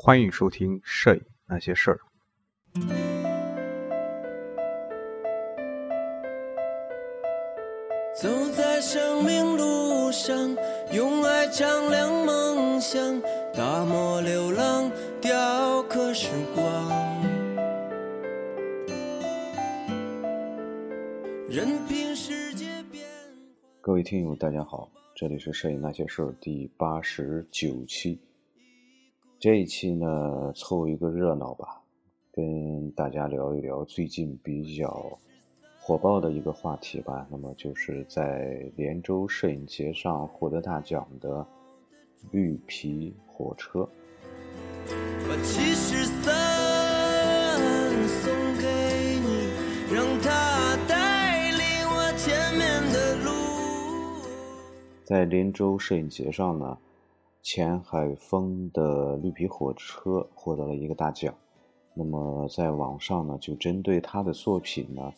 欢迎收听《摄影那些事儿》。走在生命路上，用爱丈量梦想，大漠流浪，雕刻时光。任凭世界变。各位听友，大家好，这里是《摄影那些事儿》第八十九期。这一期呢，凑一个热闹吧，跟大家聊一聊最近比较火爆的一个话题吧。那么就是在连州摄影节上获得大奖的绿皮火车。把七十三送给你，让它带领我前面的路。在连州摄影节上呢，钱海峰的绿皮火车获得了一个大奖。那么在网上呢，就针对他的作品呢，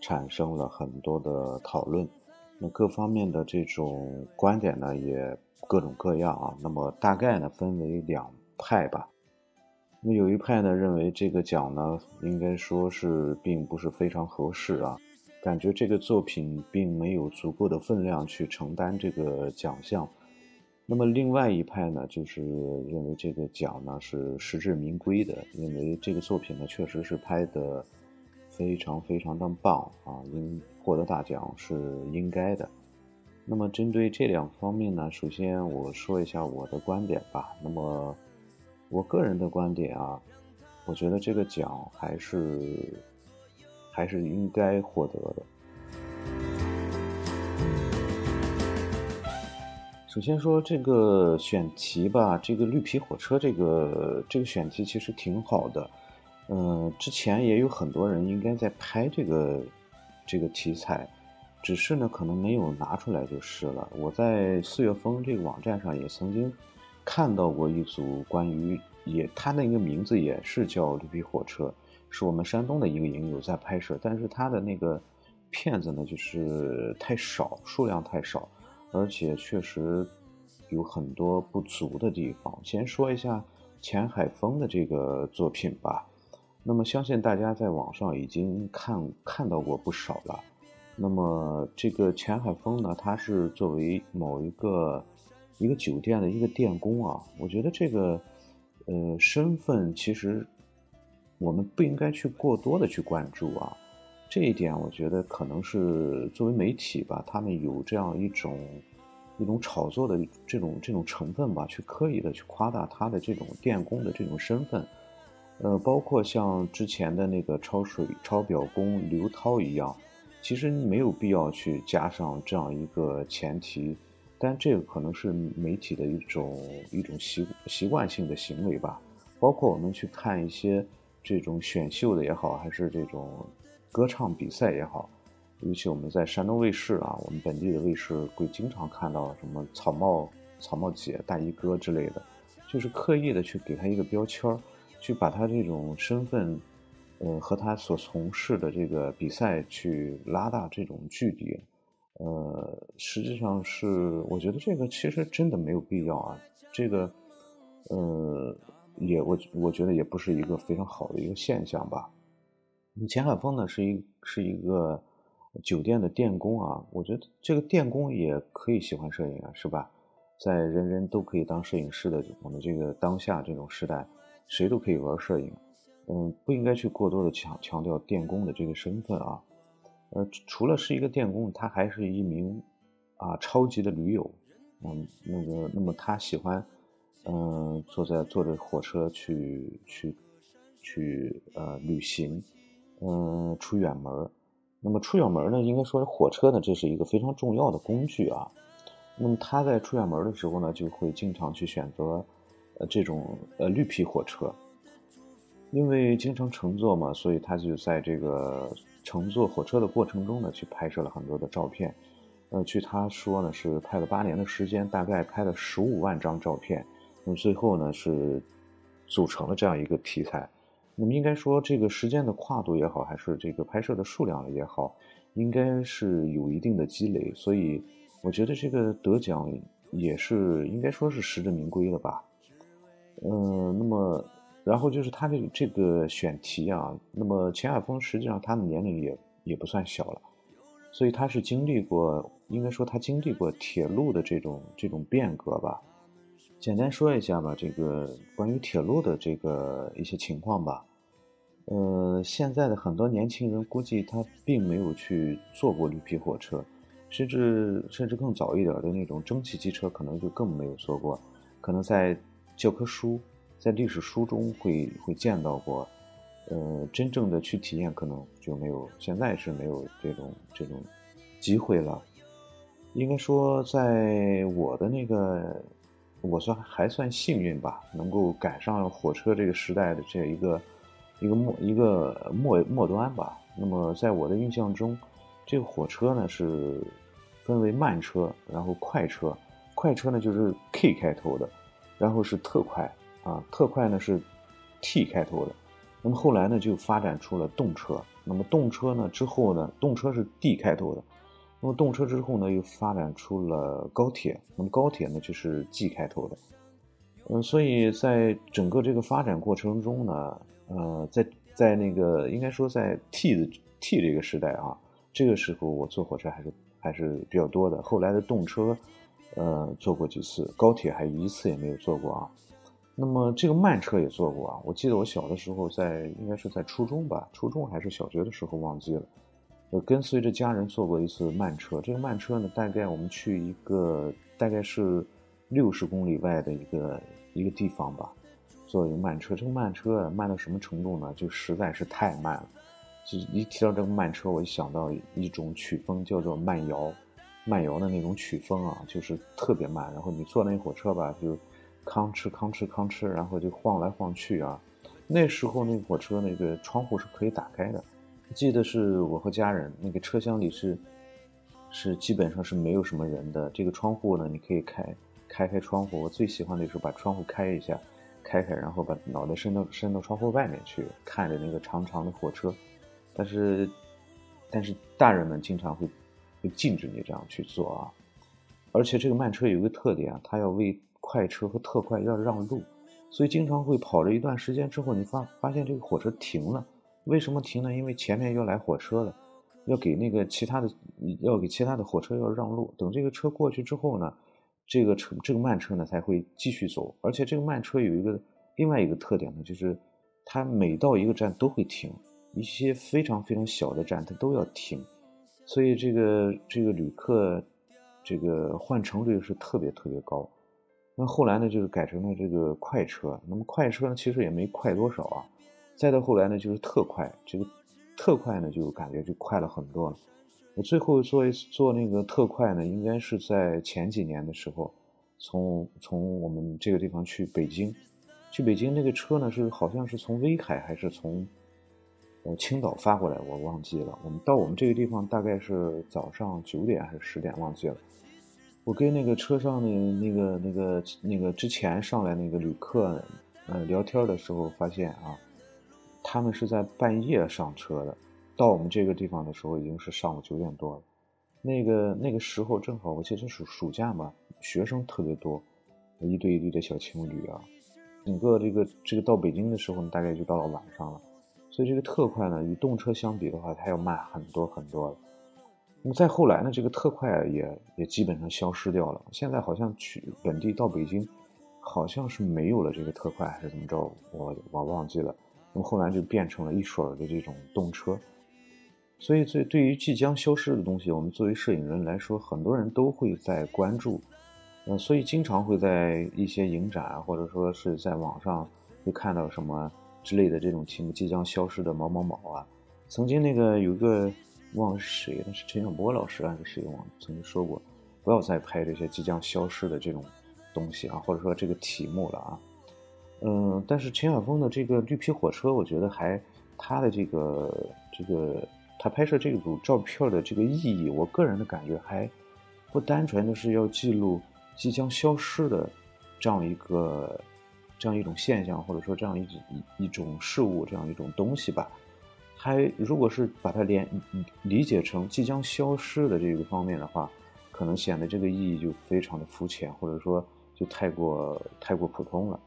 产生了很多的讨论。那各方面的这种观点呢，也各种各样啊。那么大概呢，分为两派吧。那么有一派呢，认为这个奖呢，应该说是并不是非常合适啊，感觉这个作品并没有足够的分量去承担这个奖项。那么另外一派呢，就是认为这个奖呢是实至名归的，因为这个作品呢确实是拍的非常非常的棒啊，应获得大奖是应该的。那么针对这两方面呢，首先我说一下我的观点吧。那么我个人的观点啊，我觉得这个奖还是还是应该获得的。首先说这个选题吧，这个绿皮火车这个这个选题其实挺好的，嗯、之前也有很多人应该在拍这个这个题材，只是呢可能没有拿出来就是了。我在四月风这个网站上也曾经看到过一组关于也，他那个名字也是叫绿皮火车，是我们山东的一个影友在拍摄，但是他的那个片子呢就是太少，数量太少。而且确实有很多不足的地方。先说一下钱海峰的这个作品吧。那么相信大家在网上已经看看到过不少了。那么这个钱海峰呢，他是作为某一个一个酒店的一个电工啊，我觉得这个呃身份其实我们不应该去过多的去关注啊。这一点我觉得可能是作为媒体吧，他们有这样一种一种炒作的这种这种成分吧，去刻意的去夸大他的这种电工的这种身份，呃，包括像之前的那个抄水抄表工刘涛一样，其实没有必要去加上这样一个前提，但这个可能是媒体的一种一种习习惯性的行为吧，包括我们去看一些这种选秀的也好，还是这种。歌唱比赛也好，尤其我们在山东卫视啊，我们本地的卫视会经常看到什么草帽、草帽姐、大衣哥之类的，就是刻意的去给他一个标签儿，去把他这种身份，呃，和他所从事的这个比赛去拉大这种距离，呃，实际上是我觉得这个其实真的没有必要啊，这个，呃，也我我觉得也不是一个非常好的一个现象吧。钱海峰呢是一是一个酒店的电工啊，我觉得这个电工也可以喜欢摄影啊，是吧？在人人都可以当摄影师的我们这个当下这种时代，谁都可以玩摄影，嗯，不应该去过多的强强调电工的这个身份啊。呃，除了是一个电工，他还是一名啊超级的驴友，嗯，那个那么他喜欢嗯坐在坐着火车去去去呃旅行。嗯，出远门那么出远门呢，应该说火车呢，这是一个非常重要的工具啊。那么他在出远门的时候呢，就会经常去选择呃这种呃绿皮火车，因为经常乘坐嘛，所以他就在这个乘坐火车的过程中呢，去拍摄了很多的照片。呃，据他说呢，是拍了八年的时间，大概拍了十五万张照片。那么最后呢，是组成了这样一个题材。那么应该说，这个时间的跨度也好，还是这个拍摄的数量也好，应该是有一定的积累，所以我觉得这个得奖也是应该说是实至名归了吧。嗯，那么然后就是他的这个选题啊，那么钱海峰实际上他的年龄也也不算小了，所以他是经历过，应该说他经历过铁路的这种这种变革吧。简单说一下吧，这个关于铁路的这个一些情况吧。呃，现在的很多年轻人估计他并没有去坐过绿皮火车，甚至甚至更早一点的那种蒸汽机车，可能就更没有坐过。可能在教科书、在历史书中会会见到过，呃，真正的去体验可能就没有。现在是没有这种这种机会了。应该说，在我的那个，我算还算幸运吧，能够赶上火车这个时代的这一个。一个末一个末末端吧。那么在我的印象中，这个火车呢是分为慢车，然后快车。快车呢就是 K 开头的，然后是特快啊，特快呢是 T 开头的。那么后来呢就发展出了动车。那么动车呢之后呢，动车是 D 开头的。那么动车之后呢又发展出了高铁。那么高铁呢就是 G 开头的。嗯，所以在整个这个发展过程中呢。呃，在在那个应该说在 T 的 T 这个时代啊，这个时候我坐火车还是还是比较多的。后来的动车，呃，坐过几次，高铁还一次也没有坐过啊。那么这个慢车也坐过啊。我记得我小的时候在应该是在初中吧，初中还是小学的时候忘记了，我跟随着家人坐过一次慢车。这个慢车呢，大概我们去一个大概是六十公里外的一个一个地方吧。坐一个慢车，这个慢车慢到什么程度呢？就实在是太慢了。就一提到这个慢车，我就想到一种曲风，叫做慢摇。慢摇的那种曲风啊，就是特别慢。然后你坐那火车吧，就吭哧吭哧吭哧，然后就晃来晃去啊。那时候那火车那个窗户是可以打开的。记得是我和家人，那个车厢里是是基本上是没有什么人的。这个窗户呢，你可以开开开窗户。我最喜欢的是把窗户开一下。开开，然后把脑袋伸到伸到窗户外面去，看着那个长长的火车。但是，但是大人们经常会会禁止你这样去做啊。而且这个慢车有一个特点啊，它要为快车和特快要让路，所以经常会跑了一段时间之后，你发发现这个火车停了。为什么停呢？因为前面要来火车了，要给那个其他的要给其他的火车要让路。等这个车过去之后呢？这个车，这个慢车呢才会继续走，而且这个慢车有一个另外一个特点呢，就是它每到一个站都会停，一些非常非常小的站它都要停，所以这个这个旅客这个换乘率是特别特别高。那后来呢，就是改成了这个快车，那么快车呢其实也没快多少啊，再到后来呢就是特快，这个特快呢就感觉就快了很多了。我最后做一做那个特快呢，应该是在前几年的时候，从从我们这个地方去北京，去北京那个车呢是好像是从威海还是从呃青岛发过来，我忘记了。我们到我们这个地方大概是早上九点还是十点，忘记了。我跟那个车上的那个那个那个之前上来那个旅客呃聊天的时候，发现啊，他们是在半夜上车的。到我们这个地方的时候，已经是上午九点多了。那个那个时候正好，我记得暑暑假嘛，学生特别多，一对一对的小情侣啊。整个这个这个到北京的时候呢，大概就到了晚上了。所以这个特快呢，与动车相比的话，它要慢很多很多了。那么再后来呢，这个特快也也基本上消失掉了。现在好像去本地到北京，好像是没有了这个特快，还是怎么着？我我忘记了。那么后来就变成了一水儿的这种动车。所以，对对于即将消失的东西，我们作为摄影人来说，很多人都会在关注，嗯，所以经常会在一些影展啊，或者说是在网上会看到什么之类的这种题目，即将消失的某某某啊。曾经那个有个忘了是谁，那是陈晓波老师还是谁忘了，曾经说过，不要再拍这些即将消失的这种东西啊，或者说这个题目了啊。嗯，但是陈晓峰的这个绿皮火车，我觉得还他的这个这个。他拍摄这组照片的这个意义，我个人的感觉还不单纯的是要记录即将消失的这样一个这样一种现象，或者说这样一一一种事物，这样一种东西吧。还如果是把它连理解成即将消失的这个方面的话，可能显得这个意义就非常的肤浅，或者说就太过太过普通了。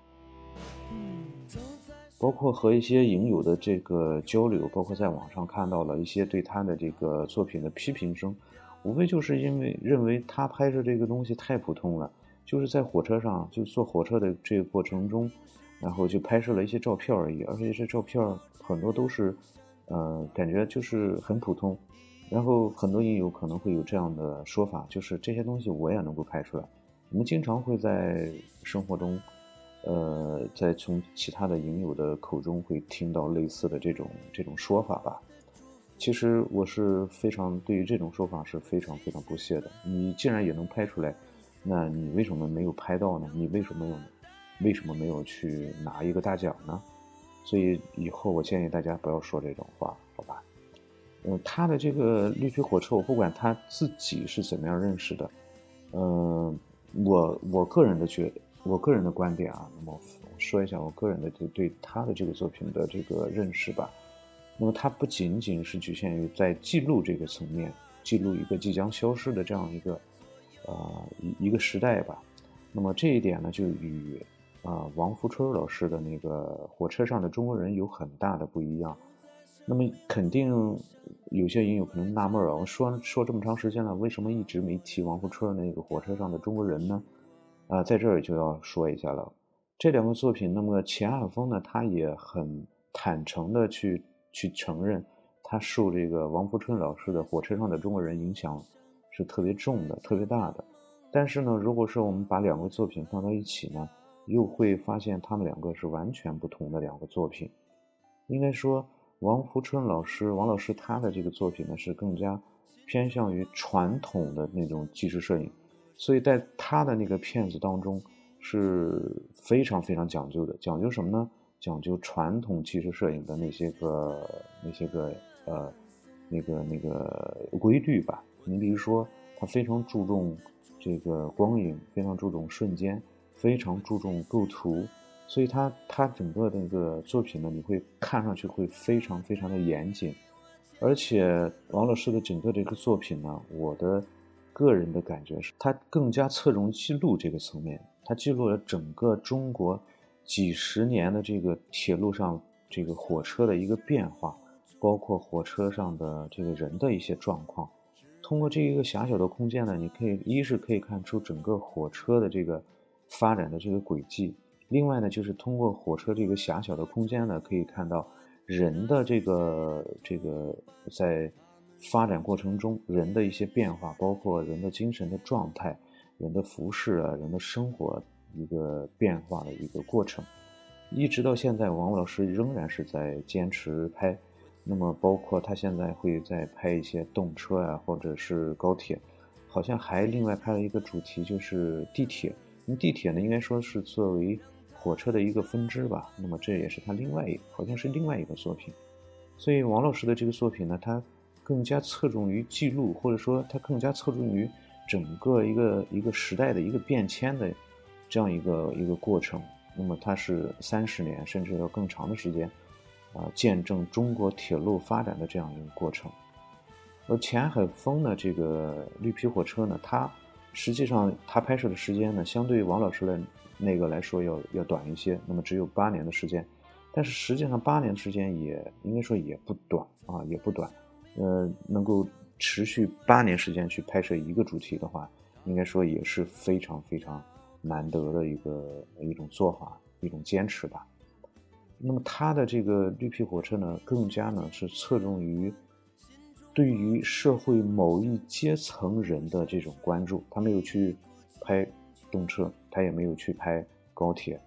包括和一些影友的这个交流，包括在网上看到了一些对他的这个作品的批评声，无非就是因为认为他拍摄这个东西太普通了，就是在火车上就坐火车的这个过程中，然后就拍摄了一些照片而已，而且这些照片很多都是，呃，感觉就是很普通，然后很多影友可能会有这样的说法，就是这些东西我也能够拍出来，我们经常会在生活中。呃，在从其他的影友的口中会听到类似的这种这种说法吧。其实我是非常对于这种说法是非常非常不屑的。你既然也能拍出来，那你为什么没有拍到呢？你为什么没有为什么没有去拿一个大奖呢？所以以后我建议大家不要说这种话，好吧？嗯，他的这个绿皮火车，我不管他自己是怎么样认识的，嗯，我我个人的觉。我个人的观点啊，那么我说一下我个人的对对他的这个作品的这个认识吧。那么他不仅仅是局限于在记录这个层面，记录一个即将消失的这样一个，呃一一个时代吧。那么这一点呢，就与啊王福春老师的那个火车上的中国人有很大的不一样。那么肯定有些影友可能纳闷啊，我说说这么长时间了，为什么一直没提王福春那个火车上的中国人呢？啊，在这儿就要说一下了，这两个作品，那么钱海峰呢，他也很坦诚的去去承认，他受这个王福春老师的《火车上的中国人》影响是特别重的、特别大的。但是呢，如果说我们把两个作品放到一起呢，又会发现他们两个是完全不同的两个作品。应该说，王福春老师、王老师他的这个作品呢，是更加偏向于传统的那种纪实摄影。所以在他的那个片子当中是非常非常讲究的，讲究什么呢？讲究传统纪实摄影的那些个那些个呃那个那个规律吧。你比如说，他非常注重这个光影，非常注重瞬间，非常注重构图，所以他他整个那个作品呢，你会看上去会非常非常的严谨。而且王老师的整个这个作品呢，我的。个人的感觉是，它更加侧重记录这个层面，它记录了整个中国几十年的这个铁路上这个火车的一个变化，包括火车上的这个人的一些状况。通过这一个狭小的空间呢，你可以一是可以看出整个火车的这个发展的这个轨迹，另外呢，就是通过火车这个狭小的空间呢，可以看到人的这个这个在。发展过程中，人的一些变化，包括人的精神的状态、人的服饰啊、人的生活一个变化的一个过程，一直到现在，王老师仍然是在坚持拍。那么，包括他现在会在拍一些动车啊，或者是高铁，好像还另外拍了一个主题，就是地铁。那么地铁呢，应该说是作为火车的一个分支吧。那么，这也是他另外一，好像是另外一个作品。所以，王老师的这个作品呢，他。更加侧重于记录，或者说它更加侧重于整个一个一个时代的一个变迁的这样一个一个过程。那么它是三十年甚至要更长的时间啊，见证中国铁路发展的这样一个过程。而钱海峰呢，这个绿皮火车呢，它实际上它拍摄的时间呢，相对于王老师的那个来说要要短一些，那么只有八年的时间。但是实际上八年的时间也应该说也不短啊，也不短。呃，能够持续八年时间去拍摄一个主题的话，应该说也是非常非常难得的一个一种做法，一种坚持吧。那么他的这个绿皮火车呢，更加呢是侧重于对于社会某一阶层人的这种关注，他没有去拍动车，他也没有去拍高铁，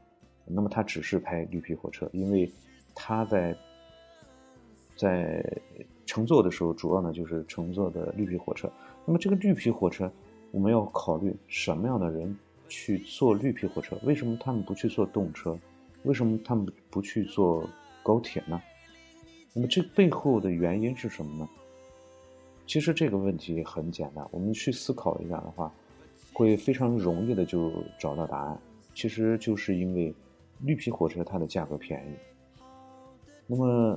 那么他只是拍绿皮火车，因为他在在。乘坐的时候，主要呢就是乘坐的绿皮火车。那么这个绿皮火车，我们要考虑什么样的人去坐绿皮火车？为什么他们不去坐动车？为什么他们不去坐高铁呢？那么这背后的原因是什么呢？其实这个问题很简单，我们去思考一下的话，会非常容易的就找到答案。其实就是因为绿皮火车它的价格便宜。那么。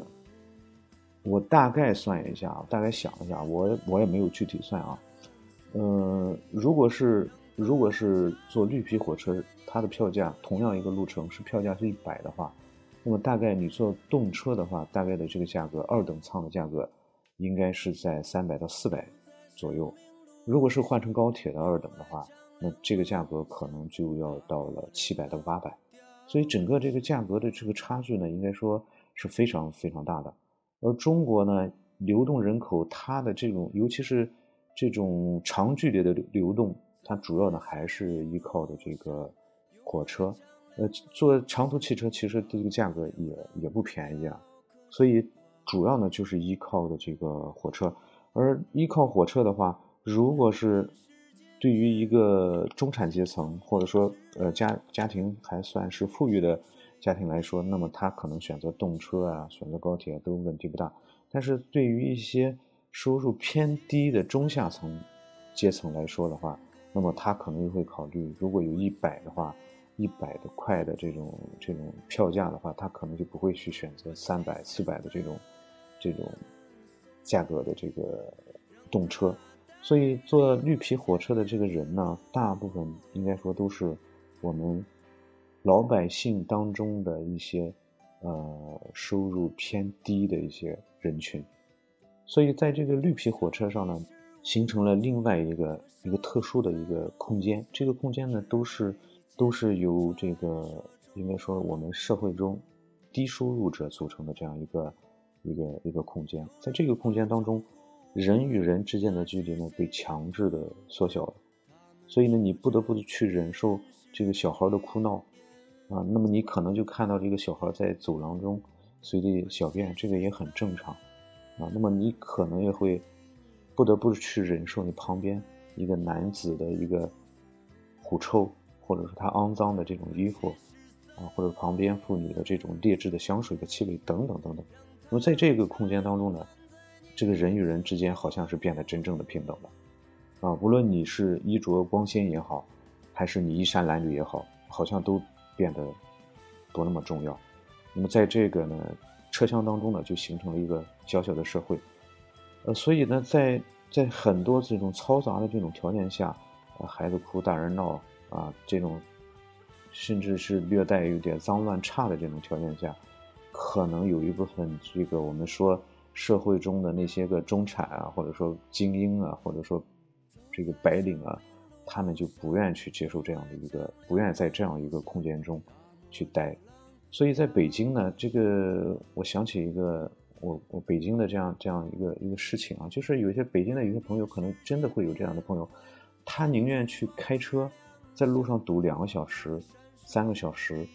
我大概算一下，大概想一下，我我也没有具体算啊。嗯，如果是如果是坐绿皮火车，它的票价同样一个路程是票价是一百的话，那么大概你坐动车的话，大概的这个价格，二等舱的价格应该是在三百到四百左右。如果是换成高铁的二等的话，那这个价格可能就要到了七百到八百。所以整个这个价格的这个差距呢，应该说是非常非常大的。而中国呢，流动人口它的这种，尤其是这种长距离的流流动。它主要呢还是依靠的这个火车，呃，坐长途汽车其实这个价格也也不便宜啊，所以主要呢就是依靠的这个火车，而依靠火车的话，如果是对于一个中产阶层或者说呃家家庭还算是富裕的家庭来说，那么他可能选择动车啊，选择高铁都问题不大，但是对于一些收入偏低的中下层阶层来说的话，那么他可能又会考虑，如果有一百的话，一百的块的这种这种票价的话，他可能就不会去选择三百、四百的这种这种价格的这个动车。所以坐绿皮火车的这个人呢，大部分应该说都是我们老百姓当中的一些呃收入偏低的一些人群。所以在这个绿皮火车上呢。形成了另外一个一个特殊的一个空间，这个空间呢都是都是由这个应该说我们社会中低收入者组成的这样一个一个一个空间，在这个空间当中，人与人之间的距离呢被强制的缩小了，所以呢你不得不去忍受这个小孩的哭闹啊，那么你可能就看到这个小孩在走廊中随地小便，这个也很正常啊，那么你可能也会。不得不去忍受你旁边一个男子的一个狐臭，或者说他肮脏的这种衣服，啊，或者旁边妇女的这种劣质的香水的气味等等等等。那么在这个空间当中呢，这个人与人之间好像是变得真正的平等了，啊，无论你是衣着光鲜也好，还是你衣衫褴褛也好，好像都变得不那么重要。那么在这个呢车厢当中呢，就形成了一个小小的社会。呃，所以呢，在在很多这种嘈杂的这种条件下，呃，孩子哭，大人闹啊，这种，甚至是略带有点脏乱差的这种条件下，可能有一部分这个我们说社会中的那些个中产啊，或者说精英啊，或者说这个白领啊，他们就不愿去接受这样的一个，不愿在这样一个空间中去待。所以在北京呢，这个我想起一个。我我北京的这样这样一个一个事情啊，就是有一些北京的有些朋友可能真的会有这样的朋友，他宁愿去开车，在路上堵两个小时、三个小时，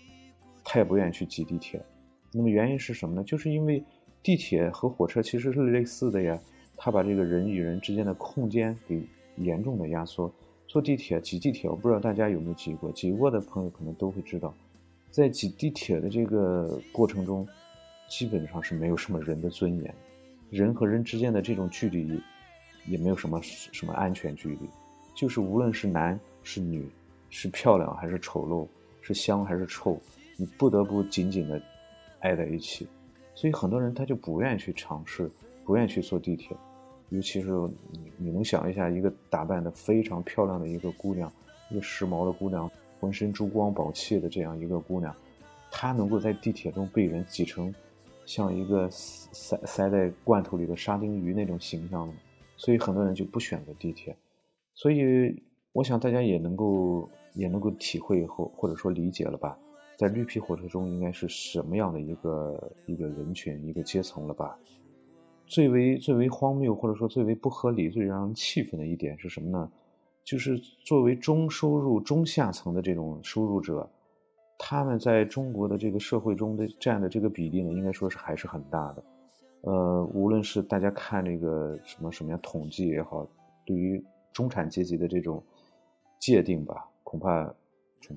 他也不愿意去挤地铁。那么原因是什么呢？就是因为地铁和火车其实是类似的呀，它把这个人与人之间的空间给严重的压缩。坐地铁挤地铁，我不知道大家有没有挤过，挤过的朋友可能都会知道，在挤地铁的这个过程中。基本上是没有什么人的尊严，人和人之间的这种距离，也没有什么什么安全距离，就是无论是男是女，是漂亮还是丑陋，是香还是臭，你不得不紧紧的挨在一起。所以很多人他就不愿意去尝试，不愿意去坐地铁，尤其是你你能想一下，一个打扮的非常漂亮的一个姑娘，一个时髦的姑娘，浑身珠光宝气的这样一个姑娘，她能够在地铁中被人挤成。像一个塞塞在罐头里的沙丁鱼那种形象吗所以很多人就不选择地铁。所以我想大家也能够也能够体会后或者说理解了吧，在绿皮火车中应该是什么样的一个一个人群一个阶层了吧？最为最为荒谬或者说最为不合理、最让人气愤的一点是什么呢？就是作为中收入中下层的这种收入者。他们在中国的这个社会中的占的这个比例呢，应该说是还是很大的。呃，无论是大家看这个什么什么样统计也好，对于中产阶级的这种界定吧，恐怕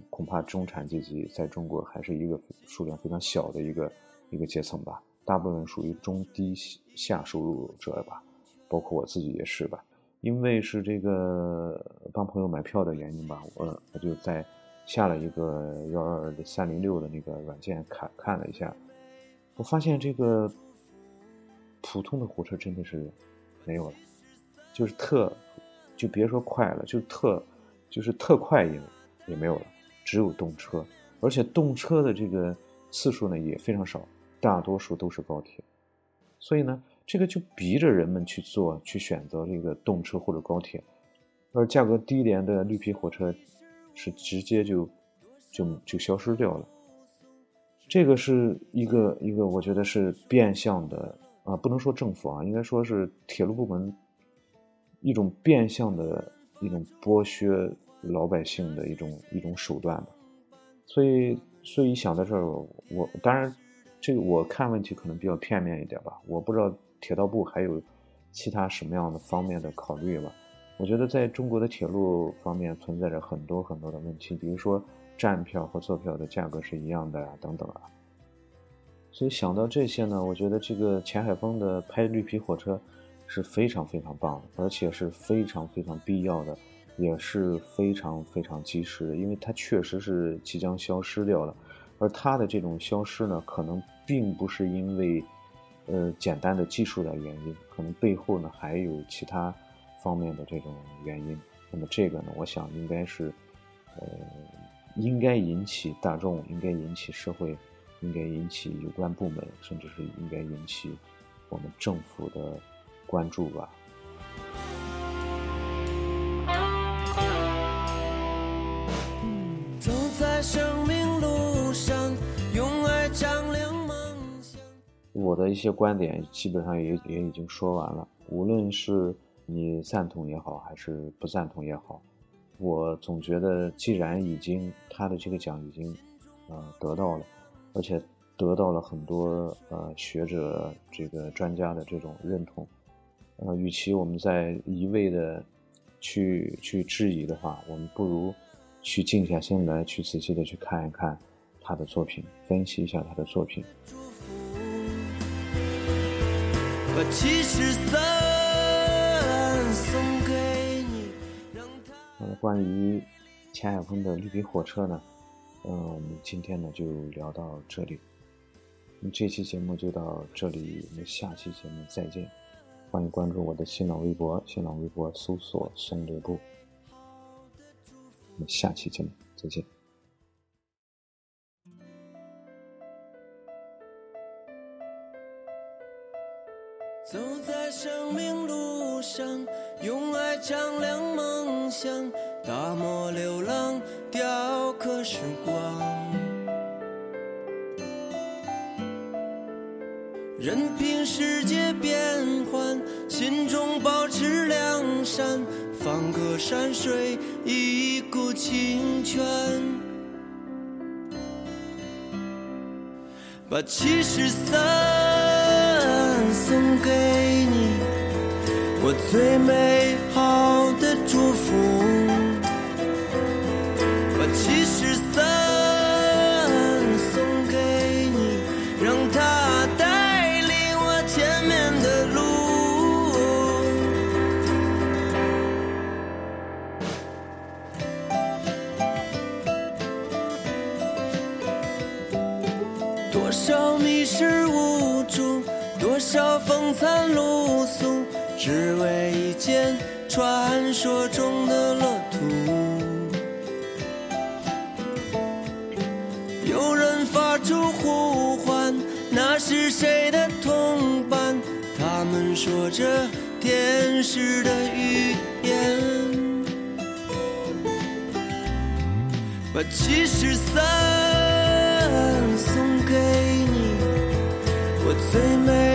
恐怕中产阶级在中国还是一个数量非常小的一个一个阶层吧，大部分属于中低下收入者吧，包括我自己也是吧。因为是这个帮朋友买票的原因吧，我我就在。下了一个幺二三零六的那个软件，看看了一下，我发现这个普通的火车真的是没有了，就是特，就别说快了，就特就是特快也也没有了，只有动车，而且动车的这个次数呢也非常少，大多数都是高铁，所以呢，这个就逼着人们去做，去选择这个动车或者高铁，而价格低廉的绿皮火车是直接就就就消失掉了。这个是一个一个，我觉得是变相的啊，不能说政府啊，应该说是铁路部门一种变相的一种剥削老百姓的一种一种手段吧。所以，所以想到这儿，我当然这个我看问题可能比较片面一点吧，我不知道铁道部还有其他什么样的方面的考虑吧。我觉得在中国的铁路方面存在着很多很多的问题，比如说。站票和坐票的价格是一样的呀，等等啊。所以想到这些呢，我觉得这个钱海峰的拍绿皮火车是非常非常棒的，而且是非常非常必要的，也是非常非常及时的，因为它确实是即将消失掉了。而它的这种消失呢，可能并不是因为呃简单的技术的原因，可能背后呢还有其他方面的这种原因。那么这个呢，我想应该是呃。应该引起大众，应该引起社会，应该引起有关部门，甚至是应该引起我们政府的关注吧。我的一些观点基本上也也已经说完了，无论是你赞同也好，还是不赞同也好。我总觉得，既然已经他的这个奖已经，呃，得到了，而且得到了很多呃学者这个专家的这种认同，呃，与其我们在一味的去去质疑的话，我们不如去静下心来，去仔细的去看一看他的作品，分析一下他的作品。把七十三送给。关于钱海峰的绿皮火车呢，嗯，我们今天呢就聊到这里。那这期节目就到这里，我们下期节目再见。欢迎关注我的新浪微博，新浪微博搜索“松略部”。我们下期节目再见。生命路上，用爱丈量梦想，大漠流浪，雕刻时光。任凭世界变幻，心中保持良善，放歌山水，一股清泉，把七十三。送给我最美好的祝福，只为一件传说中的乐土。有人发出呼唤，那是谁的同伴？他们说着天使的语言，把七十三送给你，我。最美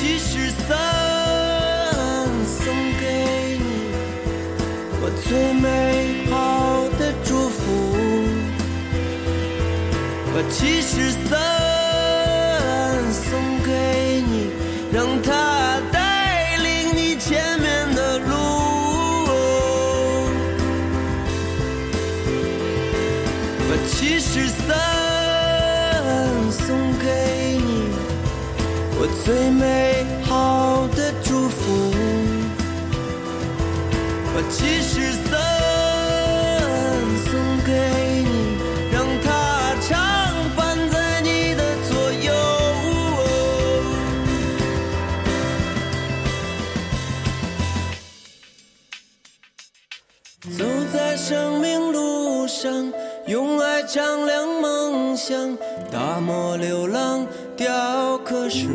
把七最美好的祝福。把七十三送给你，让它常伴在你的左右。走在生命路上，用爱丈量梦想，大漠流浪，雕刻时。